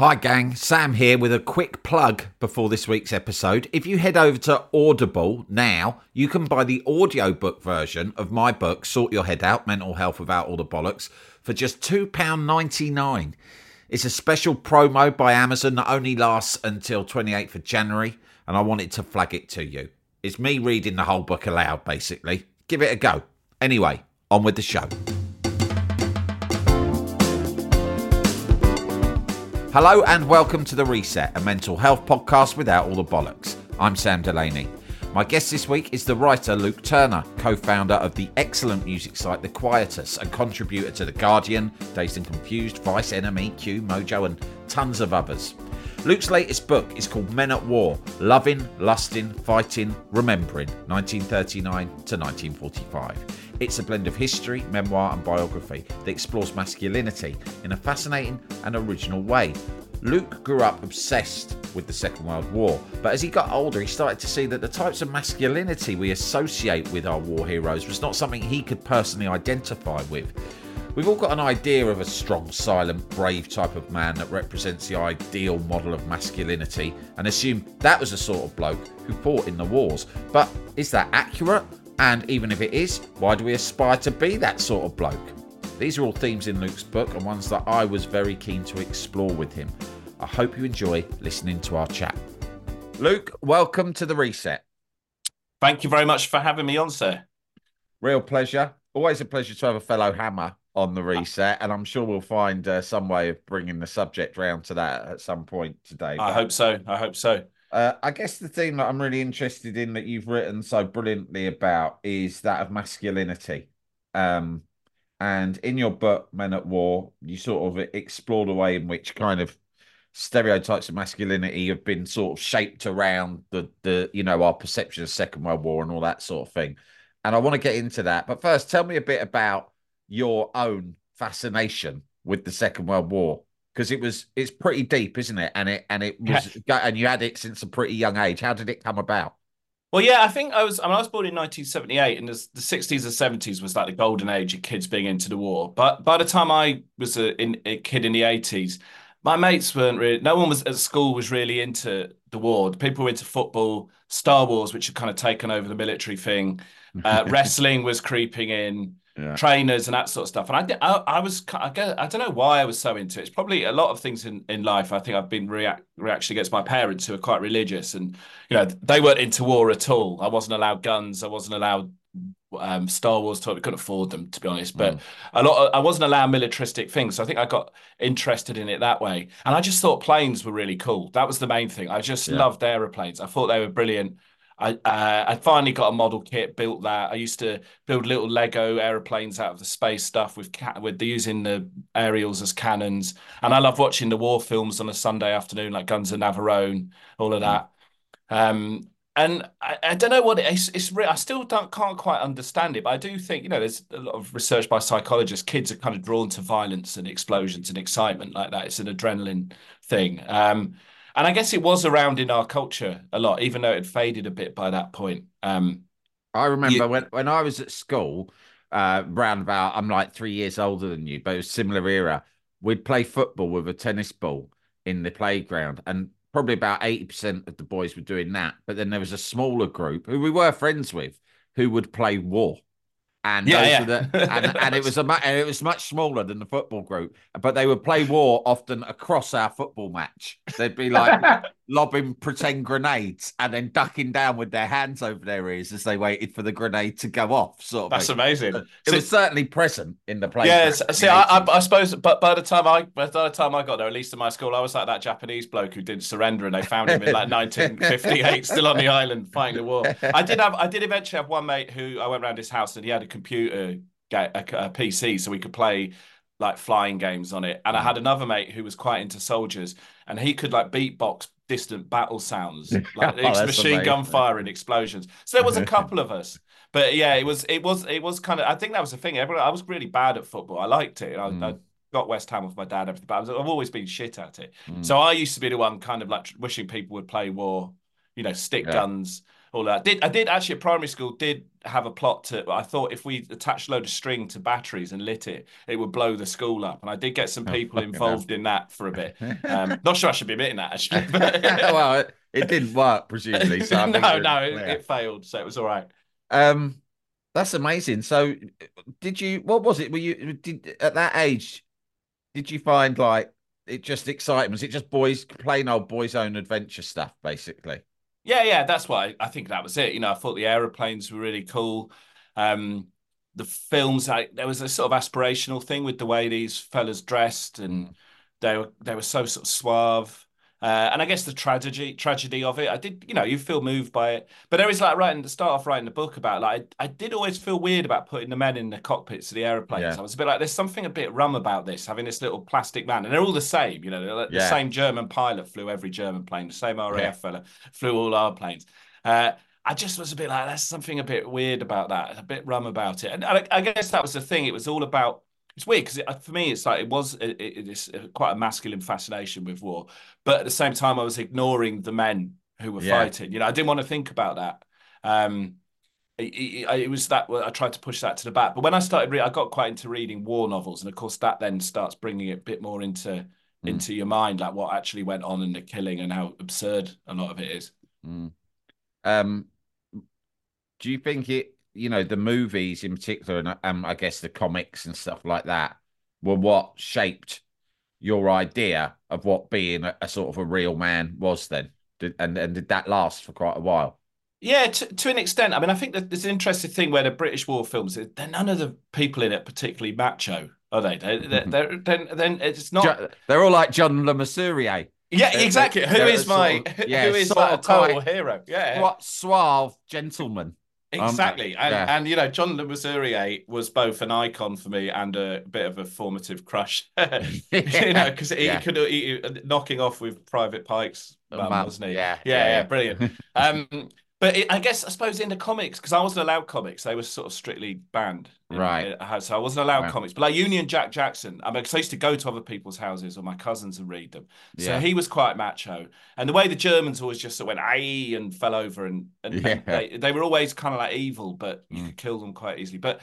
Hi, gang. Sam here with a quick plug before this week's episode. If you head over to Audible now, you can buy the audiobook version of my book, Sort Your Head Out Mental Health Without All the Bollocks, for just £2.99. It's a special promo by Amazon that only lasts until 28th of January, and I wanted to flag it to you. It's me reading the whole book aloud, basically. Give it a go. Anyway, on with the show. Hello and welcome to The Reset, a mental health podcast without all the bollocks. I'm Sam Delaney. My guest this week is the writer Luke Turner, co founder of the excellent music site The Quietus and contributor to The Guardian, Dazed and Confused, Vice, NME, Q, Mojo, and tons of others. Luke's latest book is called Men at War Loving, Lusting, Fighting, Remembering 1939 to 1945. It's a blend of history, memoir, and biography that explores masculinity in a fascinating and original way. Luke grew up obsessed with the Second World War, but as he got older, he started to see that the types of masculinity we associate with our war heroes was not something he could personally identify with. We've all got an idea of a strong, silent, brave type of man that represents the ideal model of masculinity and assume that was the sort of bloke who fought in the wars. But is that accurate? And even if it is, why do we aspire to be that sort of bloke? These are all themes in Luke's book and ones that I was very keen to explore with him. I hope you enjoy listening to our chat. Luke, welcome to the reset. Thank you very much for having me on, sir. Real pleasure. Always a pleasure to have a fellow hammer on the reset, and I'm sure we'll find uh, some way of bringing the subject round to that at some point today. I hope so. I hope so. Uh, I guess the theme that I'm really interested in that you've written so brilliantly about is that of masculinity. Um, and in your book, Men at War, you sort of explore the way in which kind of stereotypes of masculinity have been sort of shaped around the the you know our perception of Second World War and all that sort of thing. And I want to get into that, but first, tell me a bit about your own fascination with the Second World War because it was it's pretty deep, isn't it? And it and it was and you had it since a pretty young age. How did it come about? Well, yeah, I think I was. I mean, I was born in 1978, and the 60s and 70s was like the golden age of kids being into the war. But by the time I was a, in, a kid in the 80s, my mates weren't really. No one was at school was really into the war. People were into football, Star Wars, which had kind of taken over the military thing. Uh, wrestling was creeping in yeah. trainers and that sort of stuff. And I, I, I was, I, guess, I don't know why I was so into it. It's probably a lot of things in, in life. I think I've been react, reaction against my parents who are quite religious, and you know they weren't into war at all. I wasn't allowed guns. I wasn't allowed um, Star Wars toy. We couldn't afford them, to be honest. But mm. a lot, of, I wasn't allowed militaristic things. So I think I got interested in it that way. And I just thought planes were really cool. That was the main thing. I just yeah. loved aeroplanes. I thought they were brilliant. I uh, I finally got a model kit, built that. I used to build little Lego airplanes out of the space stuff with with using the aerials as cannons, and I love watching the war films on a Sunday afternoon, like Guns of Navarone, all of that. Um, and I, I don't know what it is. It's, I still don't can't quite understand it, but I do think you know there's a lot of research by psychologists. Kids are kind of drawn to violence and explosions and excitement like that. It's an adrenaline thing, um, and I guess it was around in our culture a lot, even though it had faded a bit by that point. Um, I remember you, when when I was at school, uh, round about I'm like three years older than you, but it was a similar era. We'd play football with a tennis ball in the playground, and probably about 80% of the boys were doing that. But then there was a smaller group who we were friends with who would play war and yeah, yeah. The, and, and it was a and it was much smaller than the football group, but they would play war often across our football match. They'd be like lobbing pretend grenades and then ducking down with their hands over their ears as they waited for the grenade to go off. Sort of. That's thing. amazing. It was certainly present in the play. Yes, see, I, I, I, suppose, but by the time I by the time I got there, at least in my school, I was like that Japanese bloke who didn't surrender, and they found him in like 1958, still on the island fighting the war. I did have, I did eventually have one mate who I went around his house and he had a computer a, a PC so we could play like flying games on it. And I had mm. another mate who was quite into soldiers, and he could like beatbox distant battle sounds, like oh, machine amazing. gun fire and explosions. So there was a couple of us. But yeah, it was it was it was kind of I think that was the thing. Everyone, I was really bad at football. I liked it. I, mm. I got West Ham with my dad, everything, but I was, I've always been shit at it. Mm. So I used to be the one kind of like wishing people would play war, you know, stick yeah. guns all that. Did I did actually at primary school did have a plot to I thought if we attached a load of string to batteries and lit it, it would blow the school up. And I did get some oh, people involved in that for a bit. Um, not sure I should be admitting that actually. But... well, it, it, didn't work presumably. So no, no, it, it, failed, so it was all right. Um, that's amazing. So, did you? What was it? Were you did at that age? Did you find like it just excitement Was it just boys plain old boys' own adventure stuff, basically? Yeah, yeah, that's why I think that was it. You know, I thought the aeroplanes were really cool. Um, the films, I, there was a sort of aspirational thing with the way these fellas dressed, and they were they were so sort of suave. Uh, and I guess the tragedy tragedy of it, I did, you know, you feel moved by it. But there is like writing to start off writing the book about like I, I did always feel weird about putting the men in the cockpits of the aeroplanes. Yeah. I was a bit like, there's something a bit rum about this, having this little plastic man, and they're all the same, you know, the yeah. same German pilot flew every German plane, the same RAF yeah. fella flew all our planes. Uh, I just was a bit like, there's something a bit weird about that, a bit rum about it. And I, I guess that was the thing. It was all about it's weird because it, for me, it's like it was it, it, it's quite a masculine fascination with war, but at the same time, I was ignoring the men who were yeah. fighting. You know, I didn't want to think about that. Um, it, it, was that I tried to push that to the back. But when I started, I got quite into reading war novels, and of course, that then starts bringing it a bit more into mm. into your mind, like what actually went on in the killing and how absurd a lot of it is. Mm. Um, do you think it you know the movies in particular, and um, I guess the comics and stuff like that were what shaped your idea of what being a, a sort of a real man was then, did, and and did that last for quite a while? Yeah, to, to an extent. I mean, I think that there's an interesting thing where the British war films, they're none of the people in it particularly macho, are they? They're, they're, they're, then it's not. They're all like John Le Mesurier. Yeah, exactly. Who is my of, yeah, who is my total hero? Yeah, what suave gentleman. Um, exactly. Um, and, yeah. and, you know, John Le Mesurier was both an icon for me and a bit of a formative crush. you know, because he yeah. could he, knocking off with Private Pike's mum, wasn't he? Yeah. Yeah, yeah, brilliant. um, but it, I guess I suppose in the comics because I wasn't allowed comics, they were sort of strictly banned. Right. so I wasn't allowed right. comics. But like Union Jack Jackson, I mean, I used to go to other people's houses or my cousins and read them. So yeah. he was quite macho, and the way the Germans always just went aye and fell over, and, and, yeah. and they, they, were always kind of like evil, but you mm. could kill them quite easily. But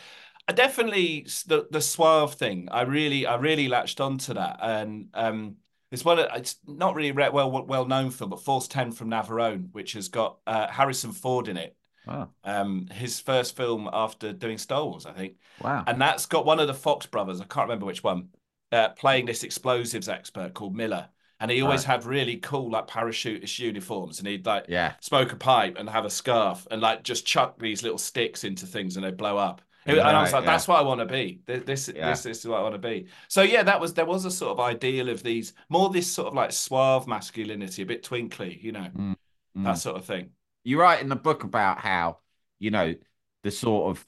I definitely the the suave thing. I really I really latched onto that, and um it's one. It's not really well well known film, but Force Ten from Navarone, which has got uh, Harrison Ford in it. Wow. Um, his first film after doing Star Wars, I think. Wow. And that's got one of the Fox brothers. I can't remember which one. Uh, playing this explosives expert called Miller, and he always right. had really cool like parachutist uniforms, and he'd like yeah smoke a pipe and have a scarf and like just chuck these little sticks into things and they blow up. And I was like, yeah. that's what I want to be. This, this, yeah. this, this, is what I want to be. So yeah, that was there was a sort of ideal of these more this sort of like suave masculinity, a bit twinkly, you know, mm, mm. that sort of thing. You write in the book about how you know the sort of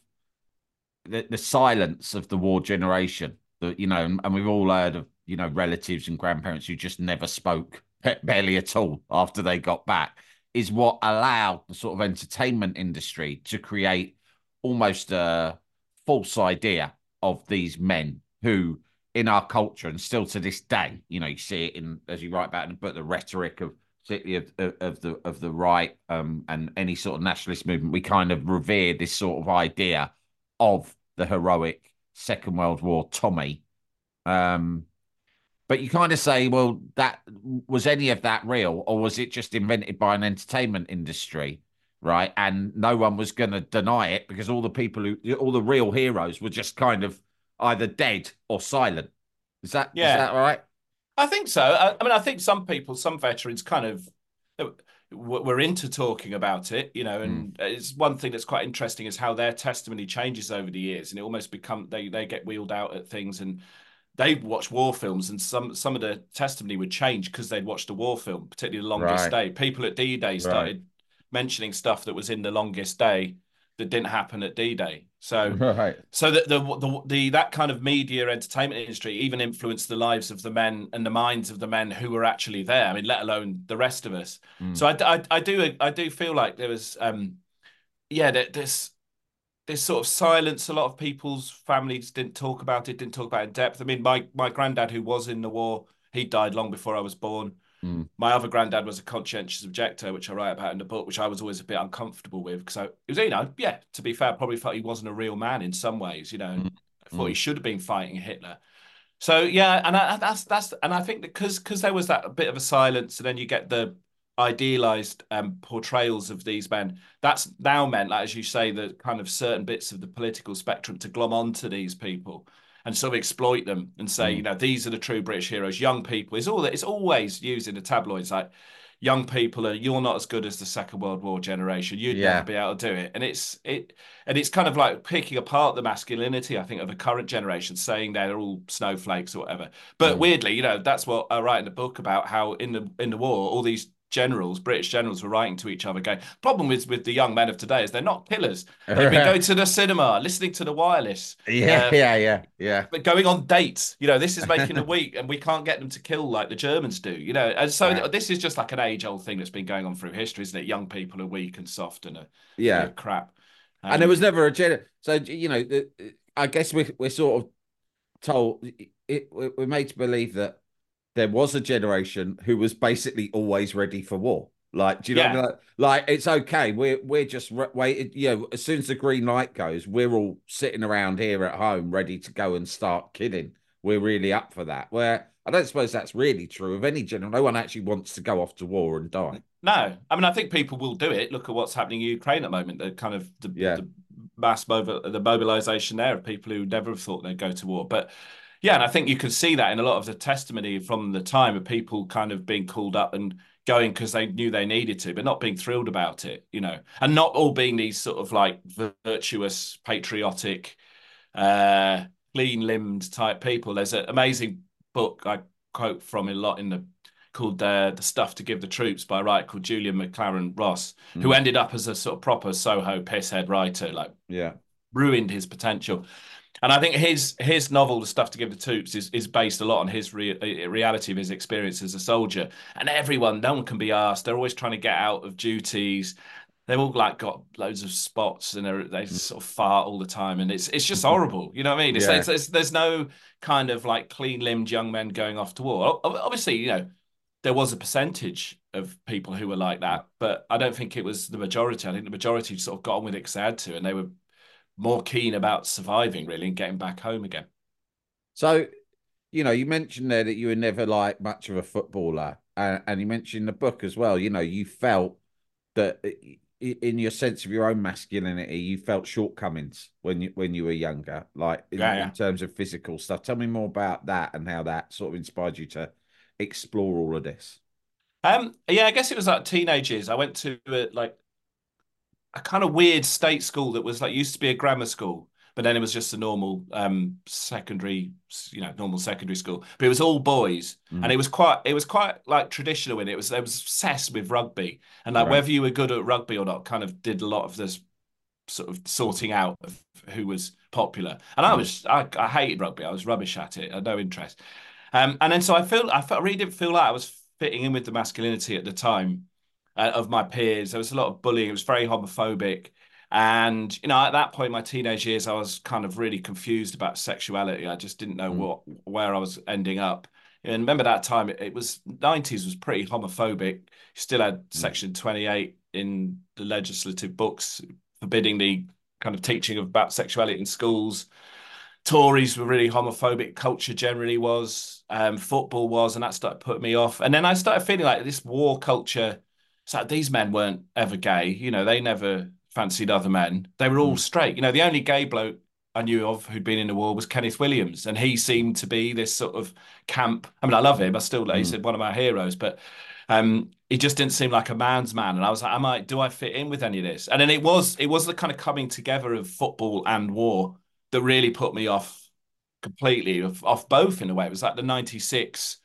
the, the silence of the war generation. The you know, and we've all heard of you know relatives and grandparents who just never spoke barely at all after they got back. is what allowed the sort of entertainment industry to create almost a false idea of these men who in our culture and still to this day you know you see it in as you write about the the rhetoric of particularly of, of, of the of the right um, and any sort of nationalist movement we kind of revere this sort of idea of the heroic second world war tommy. Um, but you kind of say, well, that was any of that real, or was it just invented by an entertainment industry, right? And no one was going to deny it because all the people who, all the real heroes, were just kind of either dead or silent. Is that yeah? Is that right? I think so. I, I mean, I think some people, some veterans, kind of were into talking about it, you know, and mm. it's one thing that's quite interesting is how their testimony changes over the years, and it almost become they they get wheeled out at things and they watch war films, and some some of the testimony would change because they'd watched a war film, particularly the longest right. day. People at D Day started right. Mentioning stuff that was in the longest day that didn't happen at D Day. So, right. so that the, the the that kind of media entertainment industry even influenced the lives of the men and the minds of the men who were actually there. I mean, let alone the rest of us. Mm. So I, I, I do I do feel like there was um yeah this this sort of silence. A lot of people's families didn't talk about it, didn't talk about it in depth. I mean, my my granddad, who was in the war, he died long before I was born. Mm. My other granddad was a conscientious objector, which I write about in the book, which I was always a bit uncomfortable with because it was, you know, yeah, to be fair, probably felt he wasn't a real man in some ways, you know, mm. I thought mm. he should have been fighting Hitler. So yeah, and I, that's that's and I think because because there was that bit of a silence, and then you get the idealized um, portrayals of these men. That's now meant, like, as you say, the kind of certain bits of the political spectrum to glom onto these people and sort of exploit them and say, mm. you know, these are the true British heroes. Young people. It's all that. It's always used in the tabloids, like young people are. You're not as good as the Second World War generation. You'd yeah. never be able to do it. And it's it, and it's kind of like picking apart the masculinity. I think of the current generation, saying they're all snowflakes or whatever. But mm. weirdly, you know, that's what I write in the book about how in the in the war, all these generals, British generals, were writing to each other, going, problem with, with the young men of today is they're not killers. They've been going to the cinema, listening to the wireless. Yeah, uh, yeah, yeah, yeah. But going on dates, you know, this is making a week and we can't get them to kill like the Germans do, you know. And so right. this is just like an age old thing that's been going on through history, isn't it? Young people are weak and soft and are, yeah. You know, crap. Um, and there was never a gen. So, you know, I guess we're, we're sort of told, it, we're made to believe that there was a generation who was basically always ready for war. Like, do you know? Yeah. I mean? like, it's okay. We're we're just re- waiting. You know, as soon as the green light goes, we're all sitting around here at home, ready to go and start kidding. We're really up for that. Where I don't suppose that's really true of any general. No one actually wants to go off to war and die. No, I mean, I think people will do it. Look at what's happening in Ukraine at the moment. The kind of the, yeah. the mass mobil- the mobilization there of people who never have thought they'd go to war, but yeah, and I think you could see that in a lot of the testimony from the time of people kind of being called up and going because they knew they needed to, but not being thrilled about it, you know, and not all being these sort of like virtuous, patriotic, uh, clean limbed type people. There's an amazing book I quote from a lot in the called uh, The Stuff to Give the Troops by a writer called Julian Maclaren-Ross, mm. who ended up as a sort of proper Soho pisshead writer, like yeah, ruined his potential. And I think his his novel, The Stuff to Give the Troops, is, is based a lot on his re- uh, reality of his experience as a soldier. And everyone, no one can be asked. They're always trying to get out of duties. They've all like got loads of spots and they mm. sort of fart all the time, and it's it's just horrible. You know what I mean? It's, yeah. it's, it's, there's no kind of like clean limbed young men going off to war. Obviously, you know, there was a percentage of people who were like that, but I don't think it was the majority. I think the majority sort of got on with it because they had to, and they were more keen about surviving really and getting back home again. So, you know, you mentioned there that you were never like much of a footballer, and, and you mentioned in the book as well. You know, you felt that in your sense of your own masculinity, you felt shortcomings when you when you were younger, like in, yeah, yeah. in terms of physical stuff. Tell me more about that and how that sort of inspired you to explore all of this. Um, yeah, I guess it was like teenage years. I went to uh, like a kind of weird state school that was like used to be a grammar school, but then it was just a normal um, secondary, you know, normal secondary school. But it was all boys, mm. and it was quite, it was quite like traditional in it. it was there was obsessed with rugby, and like right. whether you were good at rugby or not, kind of did a lot of this sort of sorting out of who was popular. And I mm. was, I, I hated rugby. I was rubbish at it. I had no interest. Um, and then so I feel, I felt, I really didn't feel like I was fitting in with the masculinity at the time uh, of my peers. There was a lot of bullying. It was very homophobic. And, you know, at that point in my teenage years, I was kind of really confused about sexuality. I just didn't know mm. what where I was ending up. And remember that time, it, it was 90s was pretty homophobic. You still had mm. Section 28 in the legislative books forbidding the kind of teaching of about sexuality in schools. Tories were really homophobic. Culture generally was. Um, football was, and that started putting me off. And then I started feeling like this war culture. It's like these men weren't ever gay. You know, they never fancied other men. They were all mm. straight. You know, the only gay bloke I knew of who'd been in the war was Kenneth Williams, and he seemed to be this sort of camp. I mean, I love him. I still, mm. he's one of my heroes, but um, he just didn't seem like a man's man. And I was like, am I? Do I fit in with any of this? And then it was, it was the kind of coming together of football and war that really put me off completely, off, off both in a way. It was like the '96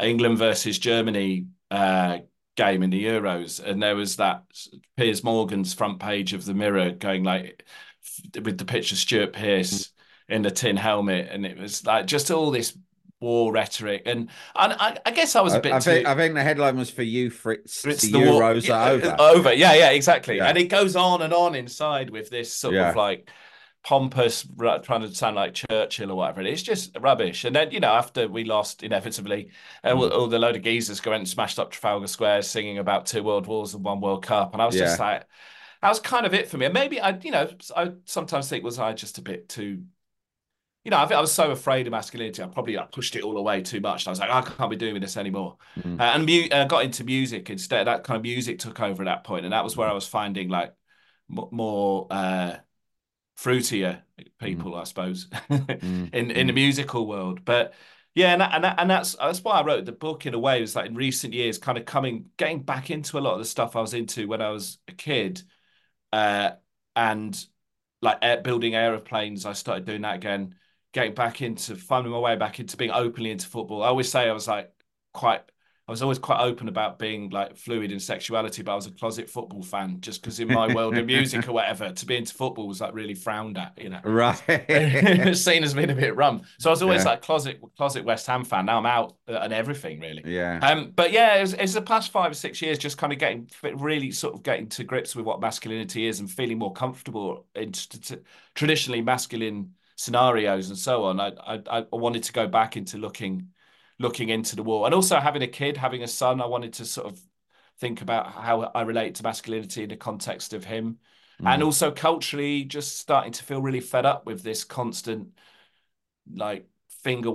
England versus Germany uh, game in the Euros, and there was that Piers Morgan's front page of the Mirror going like with the picture Stuart Pearce in the tin helmet, and it was like just all this war rhetoric, and and I, I guess I was a bit. I, I think, I think the headline was for you, Fritz. Fritz the, the Euros war, are over. Over, yeah, yeah, exactly. Yeah. And it goes on and on inside with this sort yeah. of like pompous, trying to sound like Churchill or whatever. It's just rubbish. And then, you know, after we lost inevitably, uh, mm. all the load of geezers going and smashed up Trafalgar Square singing about two world wars and one World Cup. And I was yeah. just like, that was kind of it for me. And maybe I, you know, I sometimes think was I just a bit too, you know, I, I was so afraid of masculinity. I probably like, pushed it all away too much. And I was like, I can't be doing this anymore. Mm. Uh, and mu- uh, got into music instead. That kind of music took over at that point, and that was where I was finding like m- more. Uh, fruitier people, mm. I suppose, mm. in in the mm. musical world. But yeah, and that, and, that, and that's that's why I wrote the book in a way. It was like in recent years, kind of coming, getting back into a lot of the stuff I was into when I was a kid, uh, and like air, building aeroplanes. I started doing that again, getting back into finding my way back into being openly into football. I always say I was like quite I was always quite open about being like fluid in sexuality, but I was a closet football fan just because in my world of music or whatever, to be into football was like really frowned at, you know. Right. seen as being a bit rum. So I was always yeah. like closet closet West Ham fan. Now I'm out and everything really. Yeah. Um. But yeah, it's, it's the past five or six years just kind of getting really sort of getting to grips with what masculinity is and feeling more comfortable in traditionally masculine scenarios and so on. I, I I wanted to go back into looking looking into the war and also having a kid having a son i wanted to sort of think about how i relate to masculinity in the context of him mm. and also culturally just starting to feel really fed up with this constant like finger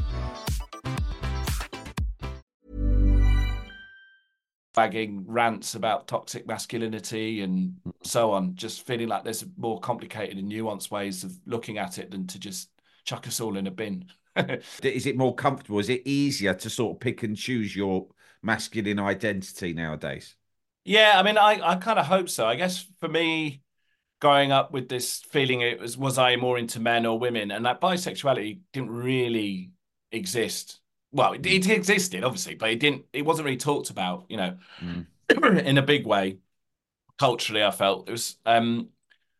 Bagging rants about toxic masculinity and mm. so on, just feeling like there's more complicated and nuanced ways of looking at it than to just chuck us all in a bin. is it more comfortable? Is it easier to sort of pick and choose your masculine identity nowadays? Yeah, I mean, I, I kind of hope so. I guess for me, growing up with this feeling, it was was I more into men or women, and that bisexuality didn't really exist. Well, it, it existed obviously, but it didn't. It wasn't really talked about, you know, mm. in a big way. Culturally, I felt it was. um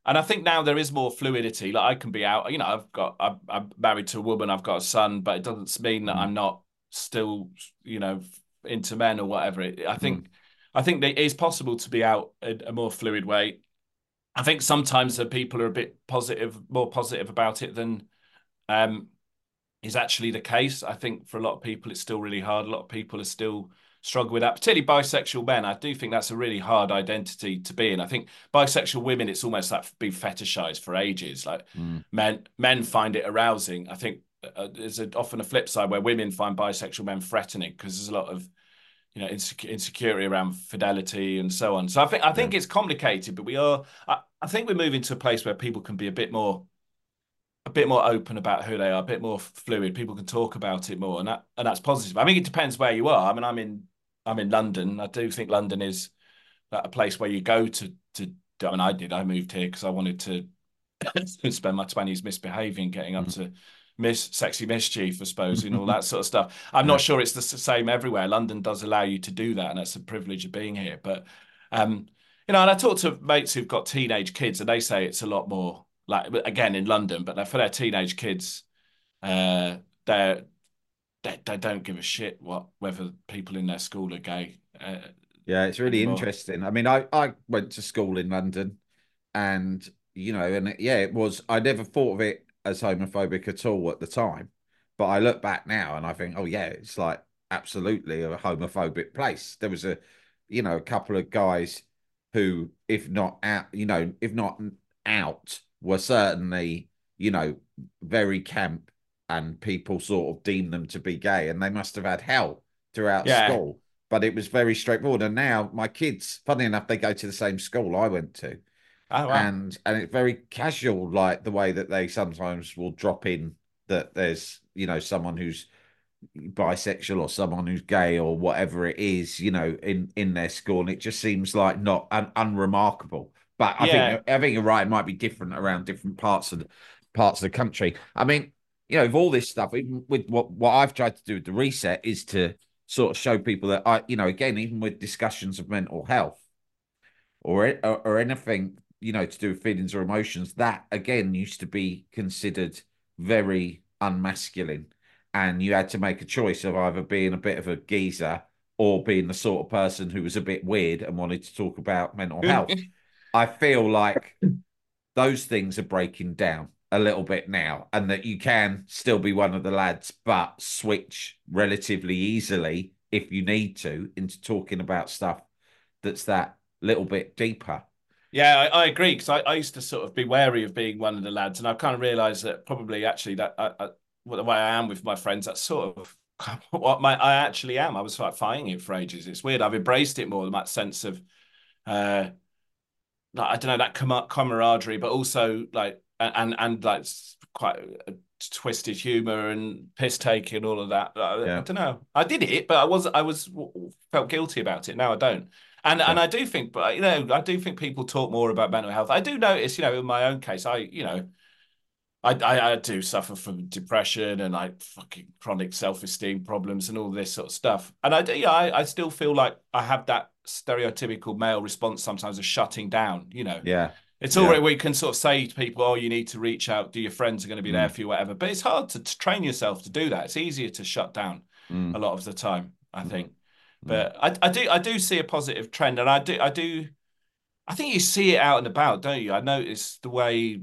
and I think now there is more fluidity. Like I can be out, you know, I've got, I'm, I'm married to a woman, I've got a son, but it doesn't mean that mm. I'm not still, you know, into men or whatever. I think, mm. I think that it is possible to be out in a more fluid way. I think sometimes the people are a bit positive, more positive about it than um, is actually the case. I think for a lot of people, it's still really hard. A lot of people are still struggle with that, particularly bisexual men. I do think that's a really hard identity to be in. I think bisexual women, it's almost like been fetishized for ages. Like mm. men, men find it arousing. I think uh, there's a, often a flip side where women find bisexual men threatening because there's a lot of you know insecurity around fidelity and so on. So I think I think yeah. it's complicated, but we are. I, I think we're moving to a place where people can be a bit more a bit more open about who they are, a bit more fluid. People can talk about it more, and that and that's positive. I mean, it depends where you are. I mean, I'm in I'm in London. I do think London is a place where you go to to. I mean, I did. I moved here because I wanted to spend my twenties misbehaving, getting up mm-hmm. to miss sexy mischief, I suppose, and all that sort of stuff. I'm not sure it's the same everywhere. London does allow you to do that, and that's a privilege of being here. But um, you know, and I talk to mates who've got teenage kids, and they say it's a lot more like again in London, but for their teenage kids, uh, they're they, they don't give a shit what whether people in their school are gay. Uh, yeah, it's really anymore. interesting. I mean, I I went to school in London, and you know, and yeah, it was. I never thought of it as homophobic at all at the time. But I look back now and I think, oh yeah, it's like absolutely a homophobic place. There was a, you know, a couple of guys who, if not out, you know, if not out, were certainly, you know, very camp, and people sort of deemed them to be gay, and they must have had hell throughout yeah. school. But it was very straightforward. And now my kids, funny enough, they go to the same school I went to. Oh, wow. And and it's very casual, like the way that they sometimes will drop in that there's you know someone who's bisexual or someone who's gay or whatever it is, you know, in in their school, and it just seems like not un, unremarkable. But I yeah. think I think you're right; it might be different around different parts of the, parts of the country. I mean, you know, with all this stuff, even with what what I've tried to do with the reset is to sort of show people that I, you know, again, even with discussions of mental health or or, or anything you know, to do with feelings or emotions, that again used to be considered very unmasculine. And you had to make a choice of either being a bit of a geezer or being the sort of person who was a bit weird and wanted to talk about mental health. I feel like those things are breaking down a little bit now, and that you can still be one of the lads, but switch relatively easily if you need to into talking about stuff that's that little bit deeper. Yeah, I, I agree because I, I, used to sort of be wary of being one of the lads, and I've kind of realised that probably actually that I, I, the way I am with my friends, that's sort of what my I actually am. I was like fighting it for ages. It's weird. I've embraced it more. Than that sense of, uh, like, I don't know that com- camaraderie, but also like and and like quite twisted humor and piss taking and all of that. I, yeah. I don't know. I did it, but I was I was felt guilty about it. Now I don't. And yeah. and I do think, but you know, I do think people talk more about mental health. I do notice, you know, in my own case, I, you know, I, I, I do suffer from depression and like fucking chronic self esteem problems and all this sort of stuff. And I, do, yeah, I, I still feel like I have that stereotypical male response sometimes of shutting down. You know, yeah, it's all yeah. right. We can sort of say to people, "Oh, you need to reach out. Do your friends are going to be mm. there for you, whatever." But it's hard to, to, train yourself to do that. It's easier to shut down mm. a lot of the time. I mm. think. But I, I do I do see a positive trend, and I do I do I think you see it out and about, don't you? I notice the way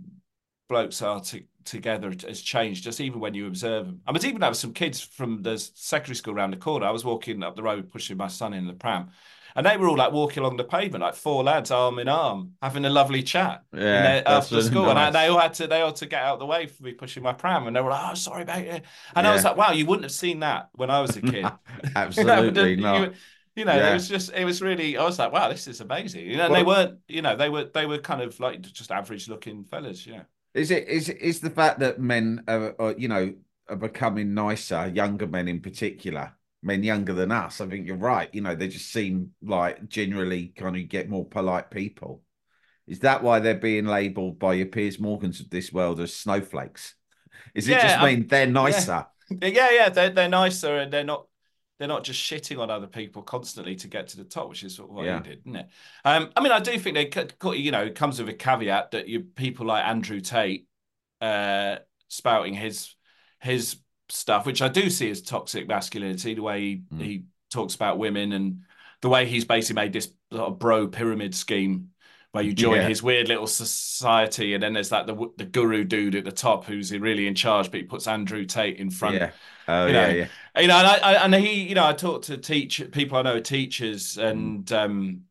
blokes are to, together has changed, just even when you observe them. I was even having some kids from the secondary school around the corner. I was walking up the road pushing my son in the pram, and they were all like walking along the pavement, like four lads arm in arm, having a lovely chat. Yeah, after school, nice. and I, they all had to they all had to get out of the way for me pushing my pram, and they were like, "Oh, sorry about it." And yeah. I was like, "Wow, you wouldn't have seen that when I was a kid." Absolutely you know, not. You, know, yeah. it was just, it was really. I was like, "Wow, this is amazing." You know, well, they weren't, you know, they were, they were kind of like just average looking fellas. Yeah. Is it is is the fact that men are, are you know are becoming nicer, younger men in particular? Men younger than us. I think you're right. You know, they just seem like generally kind of get more polite people. Is that why they're being labelled by your Piers Morgans of this world as snowflakes? Is yeah, it just mean they're nicer? Yeah, yeah, yeah, they're they're nicer and they're not they're not just shitting on other people constantly to get to the top, which is sort of what yeah. you did, isn't it? Um, I mean, I do think they, could, you know, it comes with a caveat that you people like Andrew Tate uh, spouting his his stuff, which I do see as toxic masculinity, the way he, mm. he talks about women and the way he's basically made this sort of bro pyramid scheme where you join yeah. his weird little society, and then there's that the the guru dude at the top who's really in charge, but he puts Andrew Tate in front. Yeah. Oh you know, yeah, yeah. You know, and I, I, and he, you know, I talk to teach people I know teachers and mm. um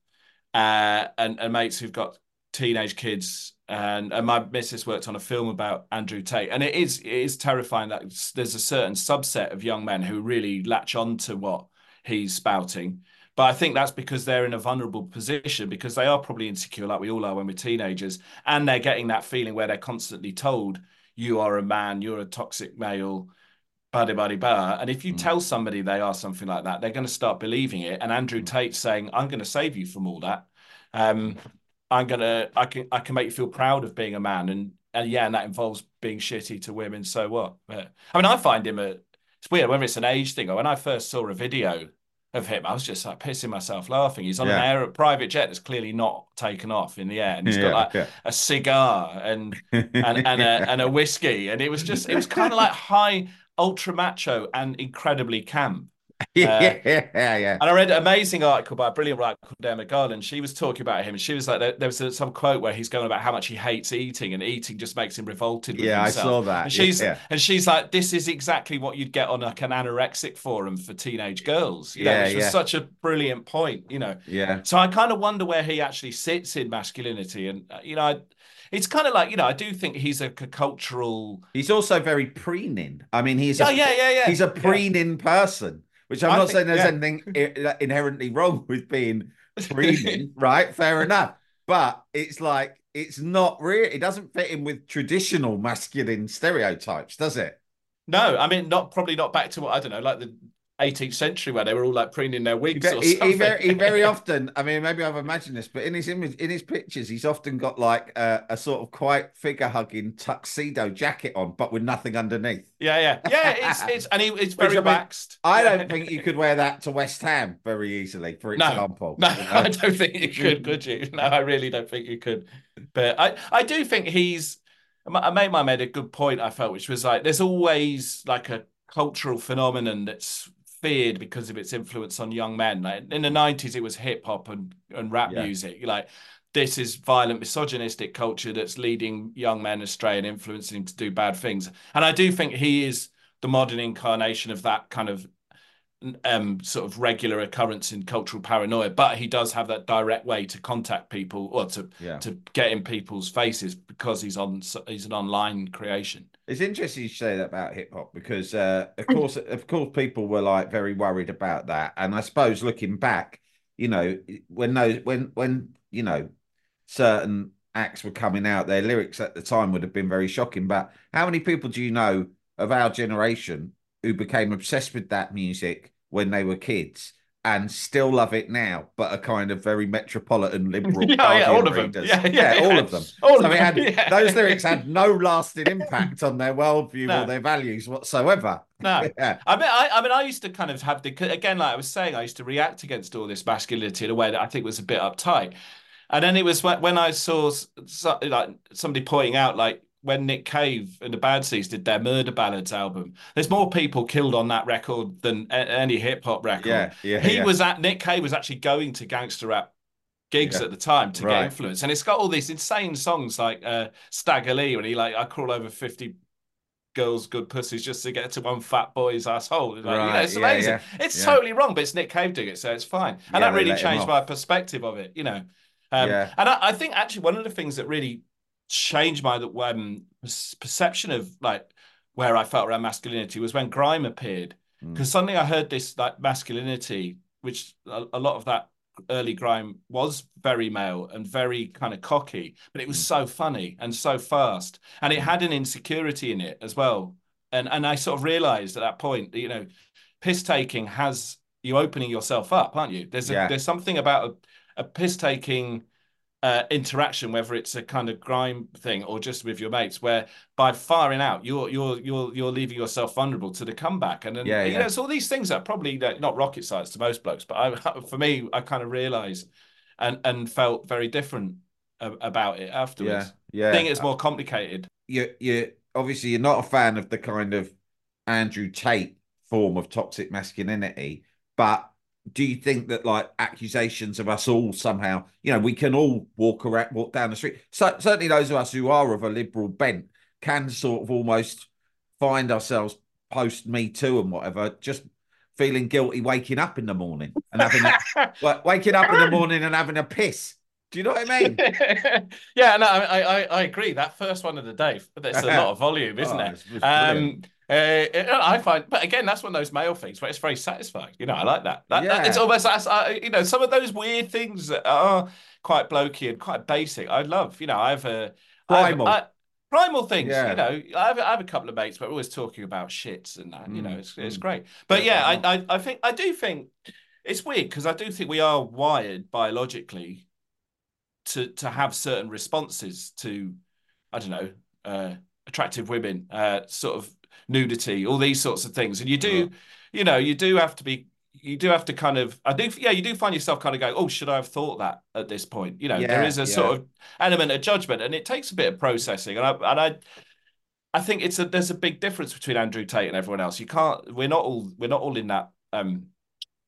uh and, and mates who've got teenage kids and, and my missus worked on a film about Andrew Tate, and it is it is terrifying that there's a certain subset of young men who really latch on to what he's spouting. But I think that's because they're in a vulnerable position because they are probably insecure, like we all are when we're teenagers, and they're getting that feeling where they're constantly told, "You are a man, you're a toxic male." Buddy, buddy, bar. And if you mm. tell somebody they are something like that, they're going to start believing it. And Andrew mm. Tate saying, "I'm going to save you from all that. Um, I'm gonna, I can, I can make you feel proud of being a man." And and yeah, and that involves being shitty to women. So what? But, I mean, I find him a. It's weird whether it's an age thing or when I first saw a video of him, I was just like pissing myself laughing. He's on yeah. an air a private jet that's clearly not taken off in the air, and he's got like yeah. a cigar and and and a, and a whiskey, and it was just it was kind of like high ultra macho and incredibly camp. yeah, yeah, yeah. And I read an amazing article by a brilliant writer called Emma Garland. She was talking about him, and she was like, there, there was a, some quote where he's going about how much he hates eating, and eating just makes him revolted. yeah, himself. I saw that. And she's yeah. and she's like, this is exactly what you'd get on like an anorexic forum for teenage girls. You yeah, know, which yeah. was such a brilliant point. You know. Yeah. So I kind of wonder where he actually sits in masculinity, and uh, you know. I, it's kind of like you know I do think he's a cultural. He's also very preening. I mean, he's yeah, a, yeah, yeah, yeah. He's a preening yeah. person. Which I'm I not think, saying there's yeah. anything inherently wrong with being preening, right? Fair enough. But it's like it's not real. It doesn't fit in with traditional masculine stereotypes, does it? No, I mean, not probably not back to what I don't know, like the 18th century where they were all like preening their wigs he, or something. He, very, he very often, I mean, maybe I've imagined this, but in his image, in his pictures, he's often got like a, a sort of quite figure hugging tuxedo jacket on, but with nothing underneath. Yeah, yeah, yeah. It's it's and he, it's very Which, relaxed. I, mean, I don't think you could wear that to West Ham very easily, for example. No, no you know? I don't think you could. Could you? No, I really don't think you could. But I, I do think he's. I made my made a good point. I felt, which was like, there's always like a cultural phenomenon that's feared because of its influence on young men. Like in the nineties, it was hip hop and and rap yeah. music. Like this is violent, misogynistic culture that's leading young men astray and influencing them to do bad things. And I do think he is the modern incarnation of that kind of um, sort of regular occurrence in cultural paranoia, but he does have that direct way to contact people or to yeah. to get in people's faces because he's on he's an online creation. It's interesting you say that about hip hop because, uh, of course, of course, people were like very worried about that, and I suppose looking back, you know, when those when when you know certain acts were coming out, their lyrics at the time would have been very shocking. But how many people do you know of our generation who became obsessed with that music when they were kids and still love it now, but are kind of very metropolitan liberal. yeah, yeah, all of them. Yeah, yeah, yeah, all of them. All so of them. Had, yeah. those lyrics had no lasting impact on their worldview no. or their values whatsoever. No, yeah. I mean, I, I mean, I used to kind of have the again, like I was saying, I used to react against all this masculinity in a way that I think was a bit uptight. And then it was when I saw like somebody pointing out, like when Nick Cave and the Bad Seeds did their Murder Ballads album. There's more people killed on that record than any hip hop record. Yeah, yeah. He yeah. was at Nick Cave was actually going to gangster rap gigs yeah. at the time to right. get influence, and it's got all these insane songs like uh, Stagger Lee when he like I crawl over fifty girls good pussies just to get to one fat boy's asshole. Like, right. you know, it's amazing. Yeah, yeah. It's totally wrong, but it's Nick Cave doing it, so it's fine. And that really changed my perspective of it, you know. Um, yeah. And I, I, think actually one of the things that really changed my um, perception of like where I felt around masculinity was when grime appeared. Because mm. suddenly I heard this like masculinity, which a, a, lot of that early grime was very male and very kind of cocky, but it was mm. so funny and so fast, and it mm. had an insecurity in it as well. And and I sort of realized at that point, you know, piss taking has you opening yourself up, aren't you? There's a, yeah. there's something about a, a piss taking uh, interaction, whether it's a kind of grime thing or just with your mates, where by firing out, you're you're you're you're leaving yourself vulnerable to the comeback, and then yeah, you yeah. know, it's all these things that probably not rocket science to most blokes, but I, for me, I kind of realised and and felt very different about it afterwards. Yeah, yeah. I think it's more complicated. You you obviously you're not a fan of the kind of Andrew Tate form of toxic masculinity, but do you think that like accusations of us all somehow, you know, we can all walk around, walk down the street. So certainly those of us who are of a liberal bent can sort of almost find ourselves post Me Too and whatever, just feeling guilty waking up in the morning and having a, waking up in the morning and having a piss. Do you know what I mean? yeah, no, I, I I agree. That first one of the day, but that's a lot of volume, isn't oh, it? Um, Uh, I find, but again, that's one of those male things where it's very satisfying. You know, I like that. that, Yeah. that it's almost, that's, uh, you know, some of those weird things that are quite blokey and quite basic. I love. You know, I have a Primal. I- primal things. Yeah. You know, I have, I have a couple of mates, but we're always talking about shits and that. You know, Mm, it's it's mm. great. But Yeah, yeah, I, I I think I do think it's weird because I do think we are wired biologically to to have certain responses to I don't know uh, attractive women, uh, sort of nudity, all these sorts of things, and you do, you know, you do have to be. You do have to kind of, I do, yeah, you do find yourself kind of going, oh, should I have thought that at this point? You know, there Yeah, is a yeah. sort of element of judgment, and it takes a bit of processing. And I, and I, I think it's a there's a big difference between Andrew Tate and everyone else. You can't, we're not all, we're not all in that, um,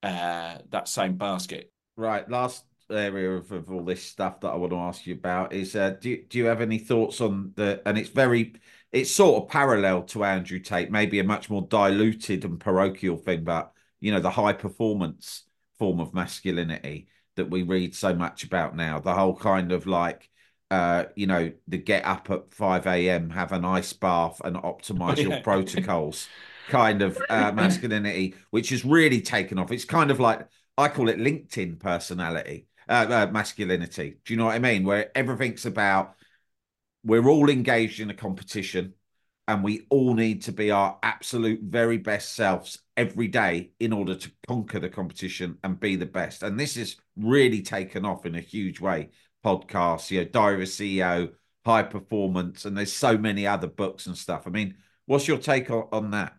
uh, that same basket. Right. Last area of, of all this stuff that I want to ask you about is uh, do you, do you have any thoughts on the and it's very it's sort of parallel to Andrew Tate, maybe a much more diluted and parochial thing, but you know the high performance form of masculinity that we read so much about now. The whole kind of like uh, you know, the get up at 5 a.m., have an ice bath and optimize your Yeah. protocols kind of uh, masculinity, which has really taken off. It's kind of like, I call it LinkedIn personality, uh, uh, masculinity. Do you know what I mean? Where everything's about, we're all engaged in a competition and we all need to be our absolute very best selves every day in order to conquer the competition and be the best. And this has really taken off in a huge way. Podcasts, you know, Diary of CEO, High Performance, and there's so many other books and stuff. I mean, what's your take on, on that?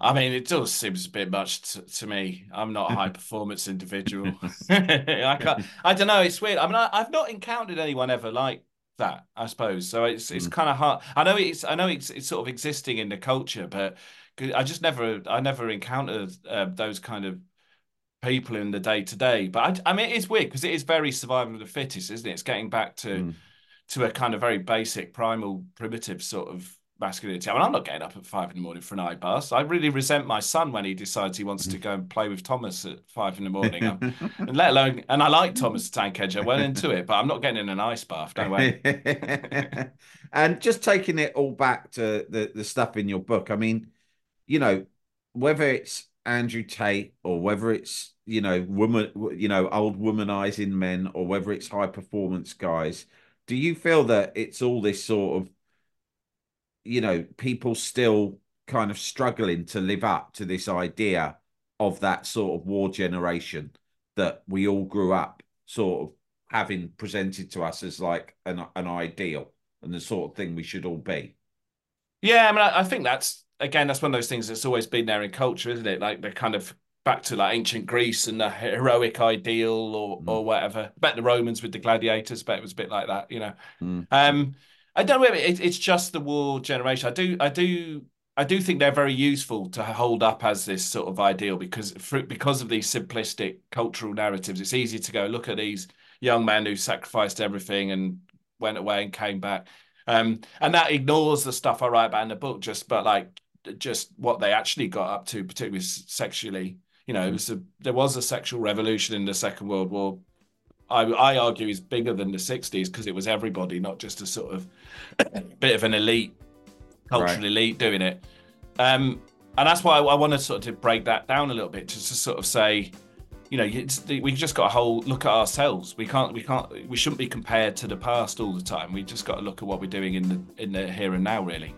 I mean, it does seems a bit much to, to me. I'm not a high performance individual. I can't. I don't know. It's weird. I mean, I, I've not encountered anyone ever like that. I suppose so. It's it's kind of hard. I know it's I know it's it's sort of existing in the culture, but I just never I never encountered uh, those kind of people in the day to day. But I, I mean, it's weird because it is very survival of the fittest, isn't it? It's getting back to Mm. to a kind of very basic, primal, primitive sort of masculinity. I mean, I'm not getting up at five in the morning for an eye bath. I really resent my son when he decides he wants to go and play with Thomas at five in the morning. Um, and let alone, and I like Thomas the Tank Engine. I went into it, but I'm not getting in an ice bath. No way. and just taking it all back to the, the stuff in your book, I mean, you know, whether it's Andrew Tate or whether it's, you know, woman, you know, old womanizing men or whether it's high performance guys, do you feel that it's all this sort of, you know, people still kind of struggling to live up to this idea of that sort of war generation that we all grew up sort of having presented to us as like an an ideal and the sort of thing we should all be. Yeah, I mean, I, I think that's again, that's one of those things that's always been there in culture, isn't it? Like the kind of back to like ancient Greece and the heroic ideal, or Mm. or whatever. Bet the Romans with the gladiators, bet it was a bit like that, you know. Mm. Um, I don't know. It, it's just the war generation. I do, I do, I do think they're very useful to hold up as this sort of ideal because for, because of these simplistic cultural narratives, it's easy to go look at these young men who sacrificed everything and went away and came back. Um, and that ignores the stuff I write about in the book, just but like just what they actually got up to, particularly sexually. You know, it was a, there was a sexual revolution in the Second World War. I, I argue is bigger than the 60s because it was everybody, not just a sort of bit of an elite, cultural Right. elite doing it. Um, and that's why I, I want to sort of break that down a little bit, just to sort of say, you know, it's, we just got a whole look at ourselves. We can't, we can't, we shouldn't be compared to the past all the time. We just got to look at what we're doing in the in the here and now, really.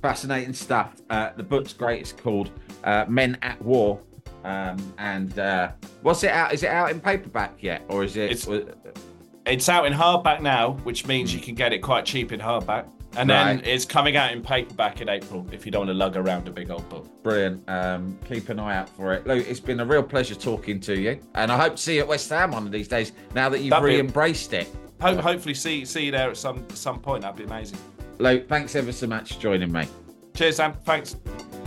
Fascinating stuff. Uh, the book's great. It's called uh, Men at War. Um, and uh, what's it out? Is it out in paperback yet, or is it? It's- It's out in hardback now, which means you can get it quite cheap in hardback. And then Right. it's coming out in paperback in April if you don't want to lug around a big old book. Brilliant. Um, keep an eye out for it. Luke, it's been a real pleasure talking to you. And I hope to see you at West Ham one of these days now that you've re embraced it. Ho- hopefully, see see you there at some some point. That'd be amazing. Luke, thanks ever so much for joining me. Cheers, Sam. Thanks.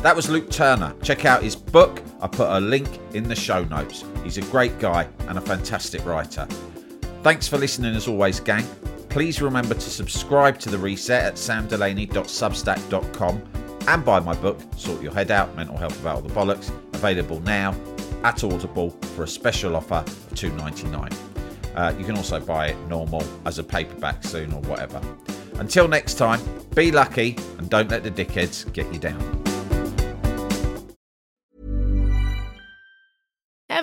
That was Luke Turner. Check out his book. I put a link in the show notes. He's a great guy and a fantastic writer. Thanks for listening as always, gang. Please remember to subscribe to The Reset at samdelaney.substack.com and buy my book, Sort Your Head Out Mental Health About All the Bollocks, available now at Audible for a special offer of $2.99. Uh, you can also buy it normal as a paperback soon or whatever. Until next time, be lucky and don't let the dickheads get you down.